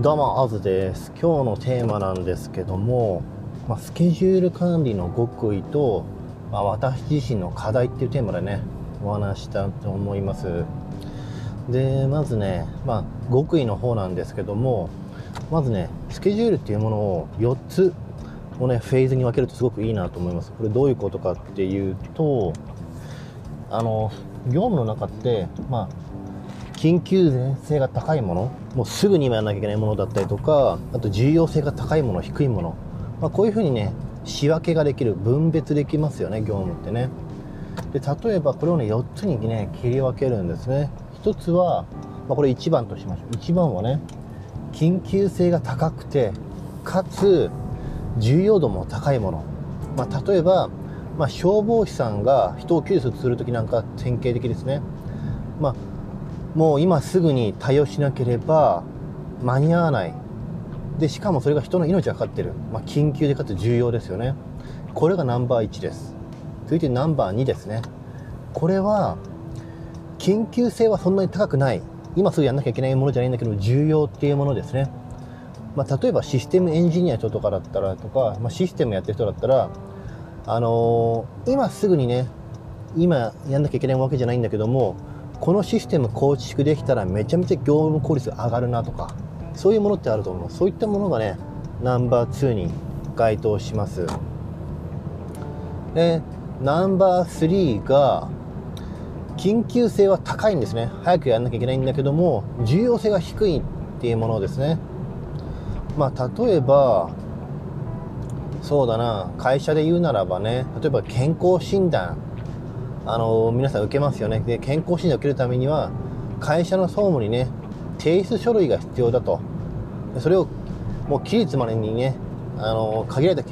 どうも、あずです。今日のテーマなんですけども、まあ、スケジュール管理の極意と、まあ、私自身の課題っていうテーマでね、お話したと思います。で、まずね、まあ、極意の方なんですけども、まずね、スケジュールっていうものを4つをね、フェーズに分けるとすごくいいなと思います。これどういうことかっていうと、あの、業務の中って、まあ、緊急性が高いものもうすぐに今やらなきゃいけないものだったりとかあと重要性が高いもの低いもの、まあ、こういうふうにね仕分けができる分別できますよね業務ってね。で例えばこれをね4つにね切り分けるんですね。1つは、まあ、これ1番としましょう。1番はね緊急性が高くてかつ重要度も高いもの、まあ、例えば、まあ、消防士さんが人を救出する時なんか典型的ですね。まあもう今すぐに対応しなければ間に合わない。でしかもそれが人の命がかかってる、まあ、緊急でかつ重要ですよね。これがナンバー1です。続いてナンバー2ですね。これは緊急性はそんなに高くない。今すぐやんなきゃいけないものじゃないんだけど重要っていうものですね、まあ、例えばシステムエンジニアとかだったらとか、まあ、システムやってる人だったらあのー、今すぐにね今やんなきゃいけないわけじゃないんだけどもこのシステム構築できたらめちゃめちゃ業務効率上がるなとかそういうものってあると思います。そういったものがねナンバー2に該当します。でナンバー3が緊急性は高いんですね。早くやらなきゃいけないんだけども重要性が低いっていうものですね。まあ例えばそうだな。会社で言うならばね例えば健康診断あの皆さん受けますよね。で健康診断を受けるためには会社の総務にね提出書類が必要だと。それをもう期日までにねあの限られた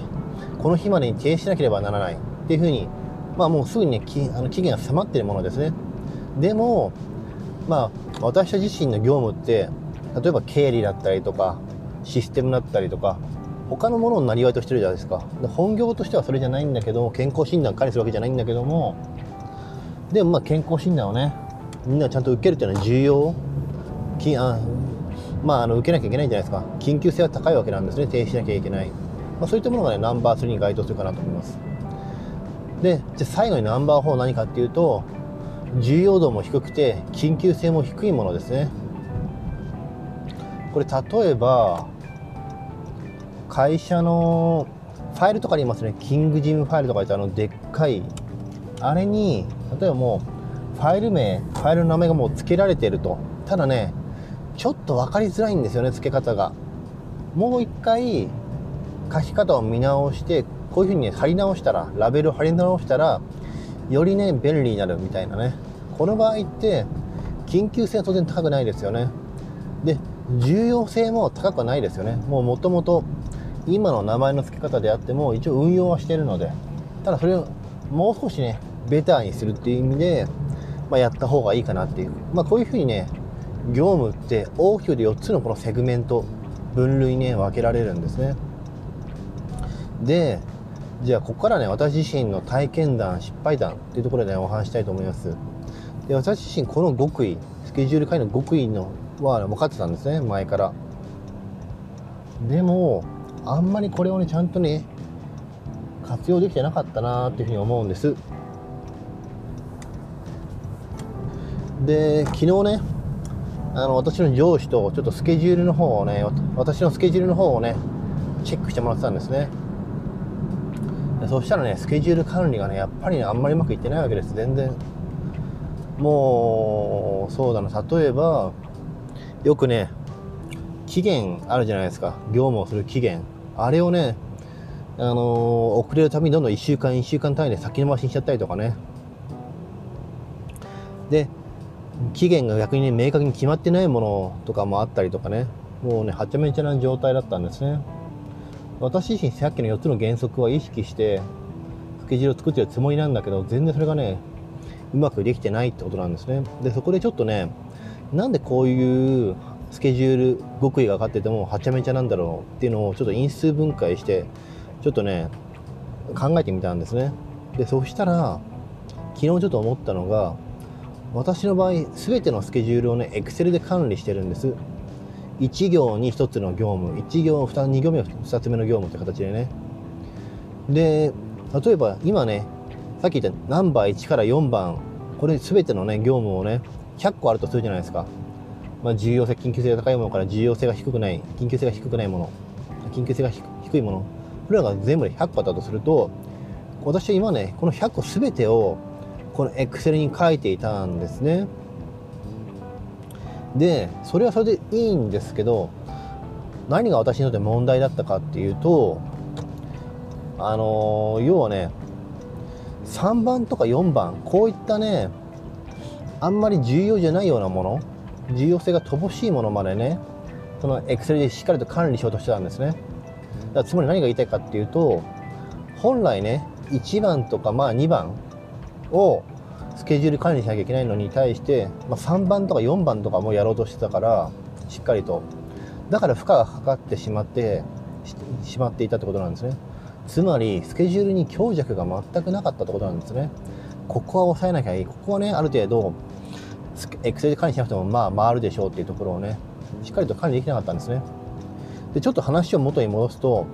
この日までに提出しなければならない。っていうふうにまあもうすぐにねきあの期限が迫っているものですね。でもまあ私自身の業務って例えば経理だったりとかシステムだったりとか他のものをなりわいとしてるじゃないですか。で本業としてはそれじゃないんだけど健康診断管理するわけじゃないんだけどもでもまあ健康診断をねみんなちゃんと受けるっていうのは重要。きあまああの受けなきゃいけないんじゃないですか。緊急性は高いわけなんですね。停止しなきゃいけない、まあ、そういったものがねナンバー3に該当するかなと思います。でじゃ最後にナンバー4何かっていうと重要度も低くて緊急性も低いものですね。これ例えば会社のファイルとかにいますね。キングジムファイルとかってあのでっかいあれに例えばもうファイル名ファイルの名前がもう付けられてると。ただねちょっと分かりづらいんですよね付け方が。もう一回書き方を見直してこういうふうに貼り直したらラベルを貼り直したらよりね便利になるみたいなね。この場合って緊急性は当然高くないですよね。で重要性も高くはないですよね。もうもともと今の名前の付け方であっても一応運用はしてるので。ただそれをもう少しねベターにするっていう意味で、まあ、やった方がいいかなっていう、まあ、こういうふうにね業務って大きくで4つのこのセグメント分類ね分けられるんですね。でじゃあここからね私自身の体験談失敗談っていうところで、ね、お話したいと思います。で私自身この極意スケジュール管理の極意のは分かってたんですね前から。でもあんまりこれをねちゃんとね活用できてなかったなっていうふうに思うんです。で昨日ねあの私の上司とちょっとスケジュールの方をね私のスケジュールの方をねチェックしてもらってたんですね。でそしたらねスケジュール管理がねやっぱりねあんまりうまくいってないわけです。全然。もうそうだな。例えばよくね期限あるじゃないですか。業務をする期限。あれをねあのー、遅れるたびにどんどん1週間1週間単位で先延ばしにしちゃったりとかね。期限が逆にね明確に決まってないものとかもあったりとかね。もうねはちゃめちゃな状態だったんですね。私自身さっきの4つの原則は意識してスケジュールを作ってるつもりなんだけど全然それがねうまくできてないってことなんですね。でそこでちょっとねなんでこういうスケジュール極意が分かっててもはちゃめちゃなんだろうっていうのをちょっと因数分解してちょっとね考えてみたんですね。でそしたら昨日ちょっと思ったのが私の場合全てのスケジュールをね Excel で管理してるんです。1行に1つの業務1行 2, 2行目2つ目の業務って形でね。で例えば今ねさっき言ったナンバー1から4番これ全てのね業務をね100個あるとするじゃないですか、まあ、重要性緊急性が高いものから重要性が低くない緊急性が低くないもの緊急性が低いものこれらが全部で100個だとすると私は今ねこの100個全てをこの Excel に書いていたんですね。でそれはそれでいいんですけど何が私にとって問題だったかっていうとあの、要はね3番とか4番こういったねあんまり重要じゃないようなもの重要性が乏しいものまでねその Excel でしっかりと管理しようとしてたんですね。だつまり何が言いたいかっていうと本来ね1番とかまあ2番をスケジュール管理しなきゃいけないのに対して、まあ、3番とか4番とかもやろうとしてたからしっかりと。だから負荷がかかってしまってしまっていたってことなんですね。つまりスケジュールに強弱が全くなかったってことなんですね。ここは抑えなきゃいい。ここはねある程度エクセルで管理しなくてもまあ回るでしょうっていうところをねしっかりと管理できなかったんですね。でちょっと話を元に戻すと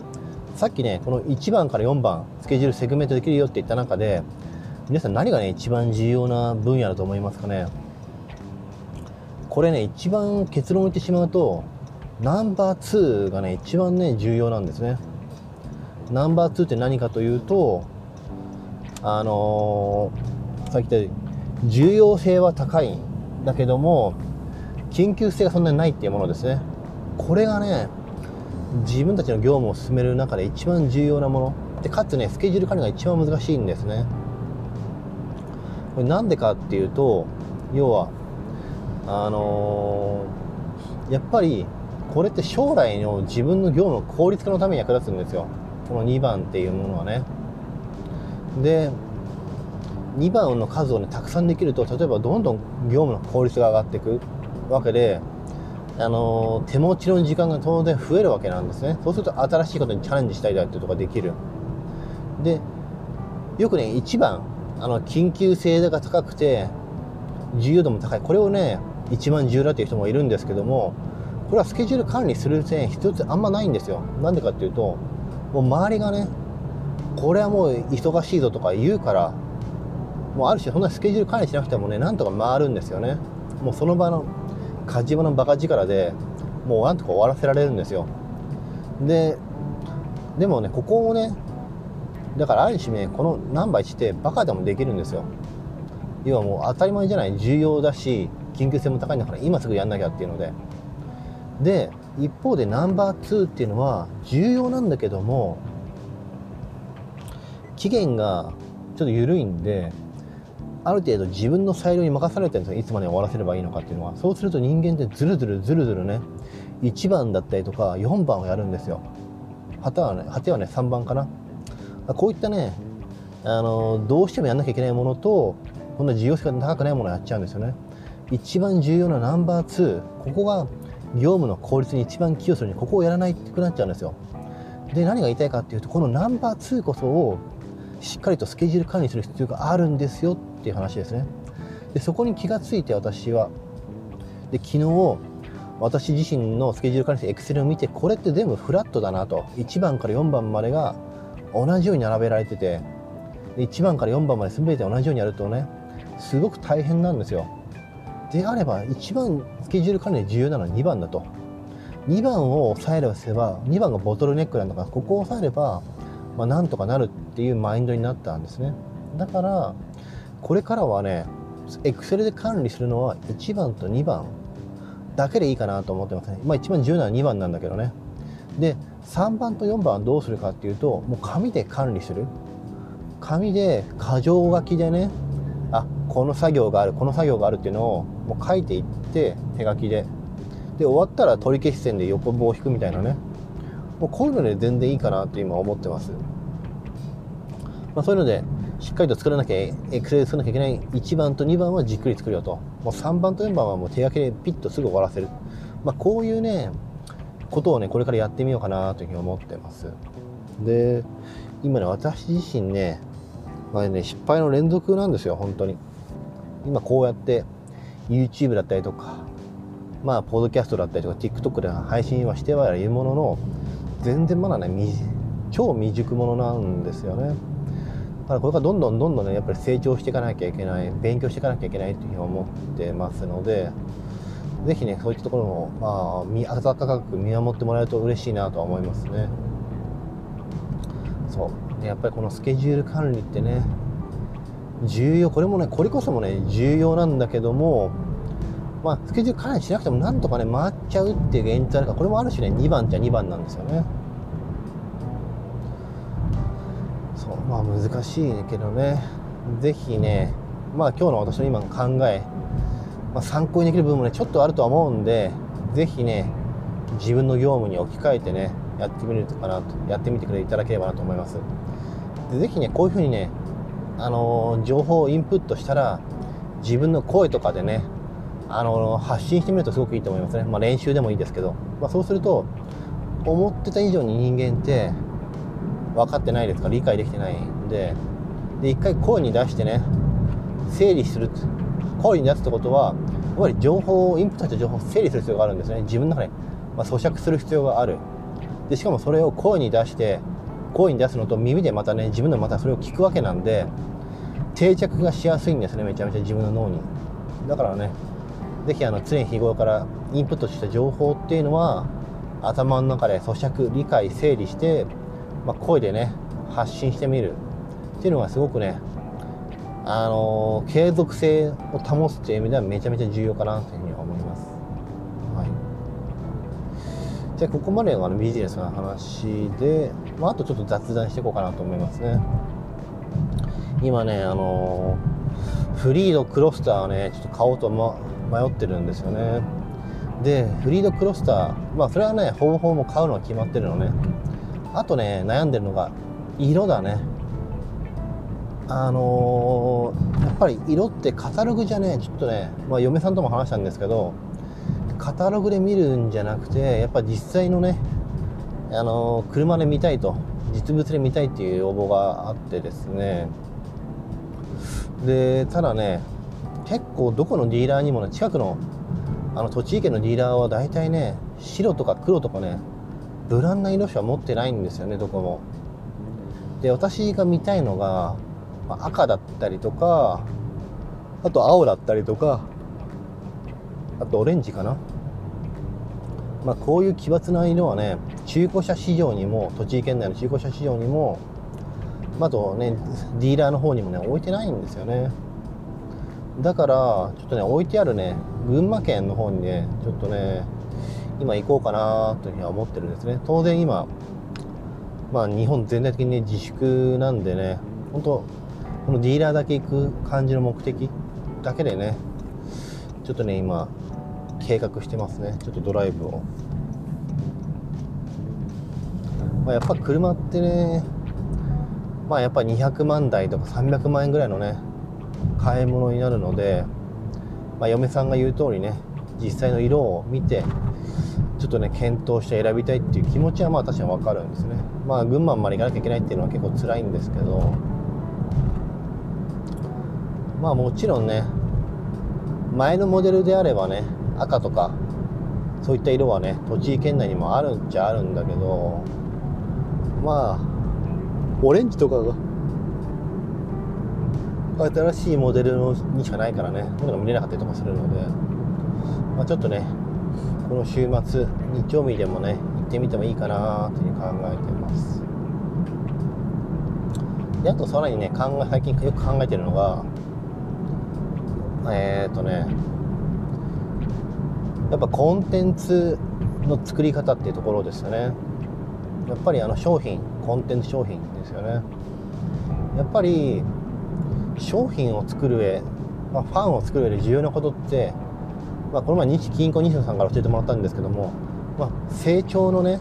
さっきねこの1番から4番スケジュールセグメントできるよって言った中で皆さん何がね一番重要な分野だと思いますかね？これね一番結論を言ってしまうとナンバー2がね一番ね重要なんですね。ナンバー2って何かというとあのー、さっき言ったように重要性は高いんだけども緊急性がそんなにないっていうものですね。これがね自分たちの業務を進める中で一番重要なもの。でかつねスケジュール管理が一番難しいんですね。これなんでかっていうと要はあのー、やっぱりこれって将来の自分の業務の効率化のために役立つんですよ。この2番っていうものはね。で2番の数をねたくさんできると例えばどんどん業務の効率が上がっていくわけであのー、手持ちの時間が当然増えるわけなんですね。そうすると新しいことにチャレンジしたいだっていうとができる。でよくね1番あの緊急性が高くて重要度も高い。これをね一番重要だっていう人もいるんですけどもこれはスケジュール管理する点一つあんまないんですよ。なんでかっていうともう周りがねこれはもう忙しいぞとか言うからもうある種そんなスケジュール管理しなくてもねなんとか回るんですよね。もうその場の火事場のバカ力でもうなんとか終わらせられるんですよ。ででもねここをねだからある種ねこのナンバー1ってバカでもできるんですよ。要はもう当たり前じゃない重要だし緊急性も高いんだから今すぐやんなきゃっていうので。で一方でナンバー2っていうのは重要なんだけども期限がちょっと緩いんである程度自分の裁量に任されてるんですよ。いつまで終わらせればいいのかっていうのは。そうすると人間ってずるずるずるずるね1番だったりとか4番をやるんですよ。果てはね果てはね3番かな。こういったねあのどうしてもやんなきゃいけないものとこんな重要性が高くないものをやっちゃうんですよね。一番重要なナンバー2ここが業務の効率に一番寄与するにここをやらないくなっちゃうんですよ。で何が言いたいかっていうとこのナンバー2こそをしっかりとスケジュール管理する必要があるんですよっていう話ですね。でそこに気がついて私は。で昨日私自身のスケジュール管理してエクセルを見てこれって全部フラットだなと。1番から4番までが同じように並べられててで1番から4番まで全て同じようにやるとねすごく大変なんですよ。であれば一番スケジュール管理で重要なのは2番だと。2番を抑えればすれば2番がボトルネックなんだからここを抑えれば、まあ、なんとかなるっていうマインドになったんですね。だからこれからはね Excel で管理するのは1番と2番だけでいいかなと思ってますね。まあ一番重要なのは2番なんだけどね。で3番と4番はどうするかっていうともう紙で管理する。紙で箇条書きでねあこの作業があるこの作業があるっていうのをもう書いていって手書きで。で終わったら取り消し線で横棒を引くみたいなね。もうこういうので全然いいかなって今思ってます、まあ、そういうのでしっかりと作らなきゃエクセル作らなきゃいけない1番と2番はじっくり作るよと。もう3番と4番はもう手書きでピッとすぐ終わらせる、まあ、こういうねことをねこれからやってみようかなというふうに思ってます。で今ね私自身ね,、まあ、ね失敗の連続なんですよ本当に。今こうやって YouTube だったりとかまあポッドキャストだったりとか TikTok で配信はしてはいるものの全然まだね超未熟者なんですよね。だからこれからどんどんどんどんねやっぱり成長していかなきゃいけない勉強していかなきゃいけないというふうに思ってますのでぜひねそういったところもまあ温かく見守ってもらえると嬉しいなとは思いますね。そう。やっぱりこのスケジュール管理ってね重要これもねこれこそもね重要なんだけどもまあ、スケジュール管理しなくてもなんとかね回っちゃうっていう現実あるからこれもある種ね2番じゃ2番なんですよね。そう。まあ難しいけどね。是非ねまあ今日の私の今の考え、まあ、参考にできる部分もねちょっとあるとは思うんで是非ね自分の業務に置き換えてねやってみるかなとやってみてくれいただければなと思います。でぜひねこういうふうにねあのー、情報をインプットしたら自分の声とかでねあの発信してみるとすごくいいと思いますね、まあ、練習でもいいですけど、まあ、そうすると思ってた以上に人間って分かってないですか？ら理解できてないんで。で一回声に出してね整理する。声に出すってことはやっぱり情報をインプットした情報を整理する必要があるんですね。自分の中で、まあ、咀嚼する必要がある。でしかもそれを声に出して声に出すのと耳でまたね自分でまたそれを聞くわけなんで定着がしやすいんですねめちゃめちゃ自分の脳に。だからねぜひあの常日頃からインプットした情報っていうのは頭の中で咀嚼理解整理して、まあ、声でね発信してみる。っていうのがすごくねあの、継続性を保つっていう意味ではめちゃめちゃ重要かなというふうに思います。はい、じゃあここまでがビジネスの話で、まあ、あとちょっと雑談していこうかなと思いますね。今ね、あの、フリードクロスターをね、ちょっと買おうと、ま、迷ってるんですよねでフリードクロスターまあそれはねほぼほぼ買うのは決まってるのねあとね悩んでるのが色だねあのー、やっぱり色ってカタログじゃねちょっとね、まあ、嫁さんとも話したんですけどカタログで見るんじゃなくてやっぱ実際のね、あのー、車で見たいと実物で見たいっていう要望があってですね。でただね結構どこのディーラーにもね近くのあの栃木県のディーラーは大体ね白とか黒とかね無難な色しか持ってないんですよねどこも。で私が見たいのが、まあ、赤だったりとかあと青だったりとかあとオレンジかな。まあこういう奇抜な色はね中古車市場にも栃木県内の中古車市場にもあとねディーラーの方にもね置いてないんですよね。だからちょっとね置いてあるね群馬県の方にねちょっとね今行こうかなというふうには思ってるんですね。当然今まあ日本全体的に、ね、自粛なんでね本当このディーラーだけ行く感じの目的だけでねちょっとね今計画してますね。ちょっとドライブを、まあ、やっぱ車ってねまあやっぱ200万台とか300万円ぐらいのね買い物になるので、まあ、嫁さんが言う通りね実際の色を見てちょっとね検討して選びたいっていう気持ちはまあ確かに分かるんですね。まあ群馬まで行かなきゃいけないっていうのは結構辛いんですけどまあもちろんね前のモデルであればね赤とかそういった色はね栃木県内にもあるんじゃあるんだけどまあオレンジとかが新しいモデルにしかないからねそういうのが見れなかったりとかするので、まあ、ちょっとねこの週末日曜日でもね行ってみてもいいかなというふうに考えてます。であとさらにね考え最近よく考えてるのがえっ、ー、とねやっぱコンテンツの作り方っていうところですよね。やっぱりあの商品コンテンツ商品ですよね。やっぱり商品を作る上、まあ、ファンを作る上で重要なことって、まあ、この前日金庫西野さんから教えてもらったんですけども、まあ、成長のね、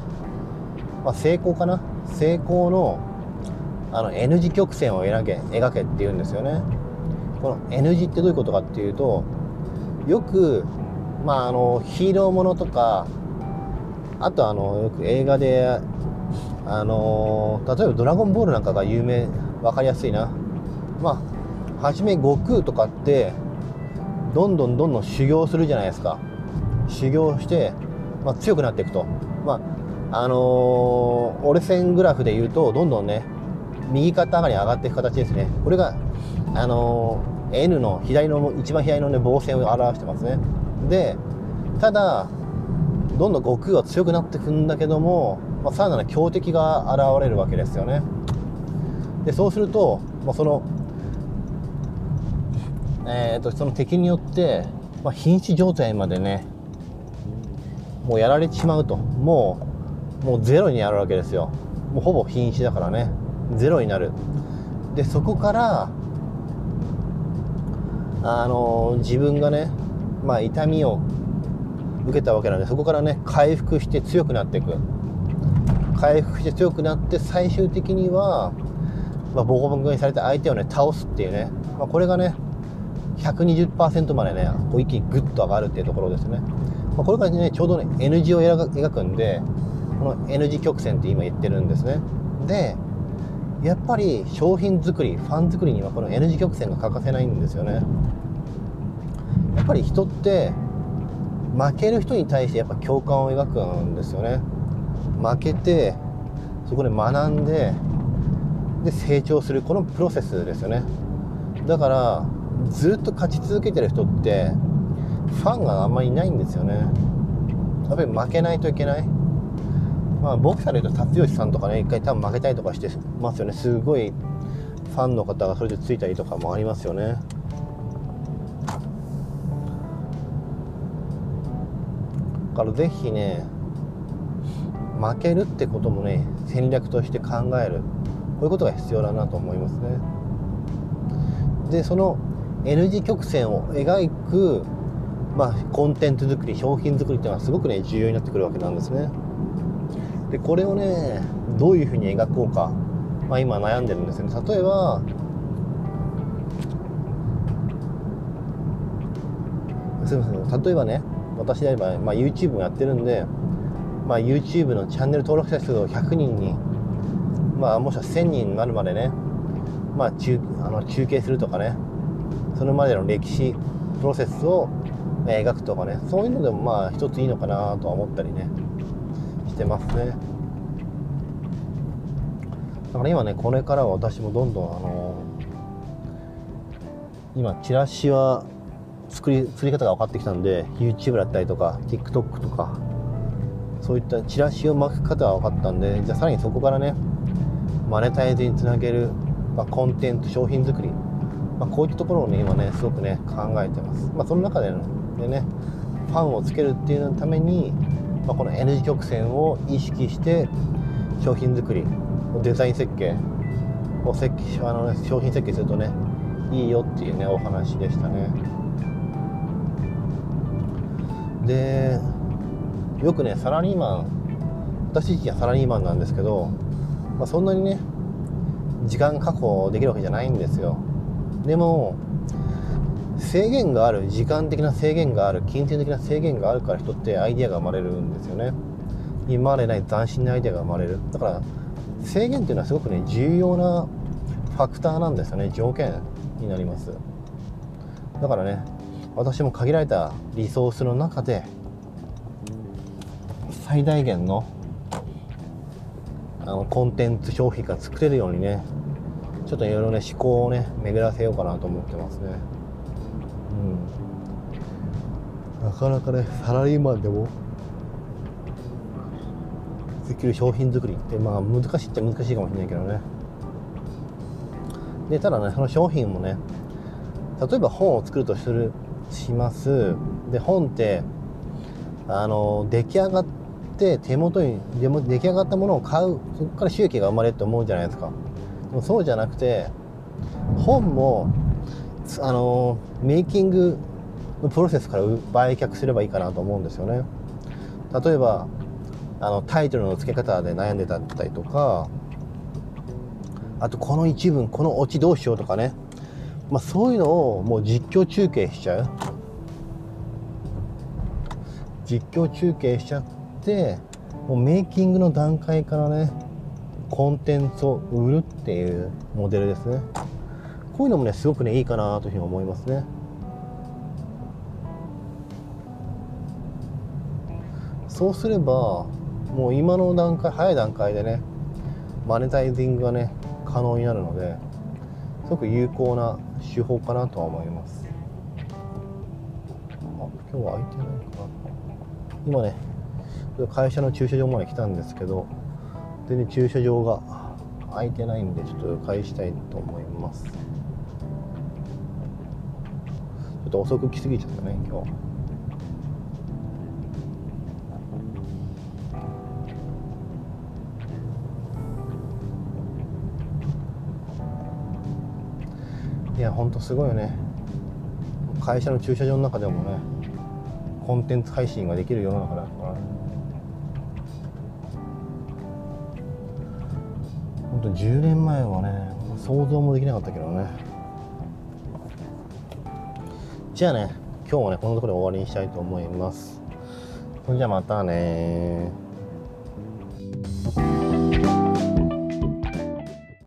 まあ、成功かな？成功のあの N 字曲線を描け描けっていうんですよね。この N 字ってどういうことかっていうとよく、まあ、あのヒーローものとかあとあのよく映画であの例えば「ドラゴンボール」なんかが有名分かりやすいな。まあ初め悟空とかってどんどんどんどん修行するじゃないですか。修行して、まあ、強くなっていくと。まああの、折れ線グラフで言うとどんどんね右肩上がりに上がっていく形ですね。これがあのー、N の左の一番左のね棒線を表してますね。でただどんどん悟空は強くなっていくんだけども、まあ、さらなる強敵が現れるわけですよね。でそうすると、まあ、そのえーと、その敵によって、まあ、瀕死状態までねもうやられてしまうと。もうもうゼロになるわけですよ。もうほぼ瀕死だからね。ゼロになる。でそこからあの、自分がねまあ痛みを受けたわけなんでそこからね回復して強くなっていく。回復して強くなって最終的には、まあ、ボコボコにされた相手をね倒すっていうね、まあ、これがね120%までねこう一気にグッと上がるっていうところですね、まあ、これからねちょうどね N 字を描くんでこの N 字曲線って今言ってるんですね。でやっぱり商品作りファン作りにはこの N 字曲線が欠かせないんですよね。やっぱり人って負ける人に対してやっぱ共感を描くんですよね。負けてそこで学んでで成長するこのプロセスですよね。だからずっと勝ち続けてる人ってファンがあんまりいないんですよね。やっぱり負けないといけない。まあボクサーで言うと辰吉さんとかね一回多分負けたりとかしてますよね。すごいファンの方がそれでついたりとかもありますよね。だからぜひね負けるってこともね戦略として考える。こういうことが必要だなと思いますね。でその N 字曲線を描く、まあ、コンテンツ作り商品作りっていうのはすごくね重要になってくるわけなんですね。でこれをねどういうふうに描こうか、まあ、今悩んでるんですよね。例えばすみません。例えばね私であれば、まあ、YouTube もやってるんで、まあ、YouTube のチャンネル登録者数を100人にまあもしくは1000人になるまでねまあ中あの中継するとかねそれまでの歴史プロセスを描くとかねそういうのでもまあ一ついいのかなとは思ったりね。してますね。だから今ねこれからは私もどんどんあの今チラシは作り作り方が分かってきたんで YouTube だったりとか TikTok とかそういったチラシを巻く方は分かったんでじゃあさらにそこからねマネタイズにつなげる、まあ、コンテンツ商品作りまあ、こういったところをね今ねすごくね考えてます、まあ、その中ででねファンをつけるっていうために、まあ、この N 字曲線を意識して商品作りデザイン設計を設計あの、ね、商品設計するとねいいよっていうねお話でしたね。でよくねサラリーマン私自身はサラリーマンなんですけど、まあ、そんなにね時間確保できるわけじゃないんですよ。でも制限がある時間的な制限がある金銭的な制限があるから人ってアイデアが生まれるんですよね。今までない斬新なアイデアが生まれる。だから制限っていうのはすごくね重要なファクターなんですよね。条件になります。だからね私も限られたリソースの中で最大限のあのコンテンツ消費が作れるようにねちょっといろいろね思考をね巡らせようかなと思ってますね。なかなかねサラリーマンでもできる商品作りってまあ難しいっちゃ難しいかもしれないけどね。でただねその商品もね例えば本を作るとするします。で本ってあの出来上がって手元にでも出来上がったものを買うそこから収益が生まれると思うじゃないですか。でもそうじゃなくて本もあのメイキングのプロセスから売却すればいいかなと思うんですよね。例えばあのタイトルの付け方で悩んでたりとかあとこの一文このオチどうしようとかね、まあ、そういうのをもう実況中継しちゃう。実況中継しちゃってもうメイキングの段階からねコンテンツを売るっていうモデルですね。こういうのもねすごくねいいかなというふうに思いますね。そうすればもう今の段階早い段階でねマネタイジングがね可能になるのですごく有効な手法かなとは思います。あ今日は空いてないかな。今ね会社の駐車場まで来たんですけど全然駐車場が空いてないんでちょっと返したいと思いますちょっと遅く来すぎちゃったね今日。いやほんとすごいよね。会社の駐車場の中でもねコンテンツ配信ができる世の中だから。本当10年前はね想像もできなかったけどね。じゃあね今日はねこのところで終わりにしたいと思います。それじゃあまたね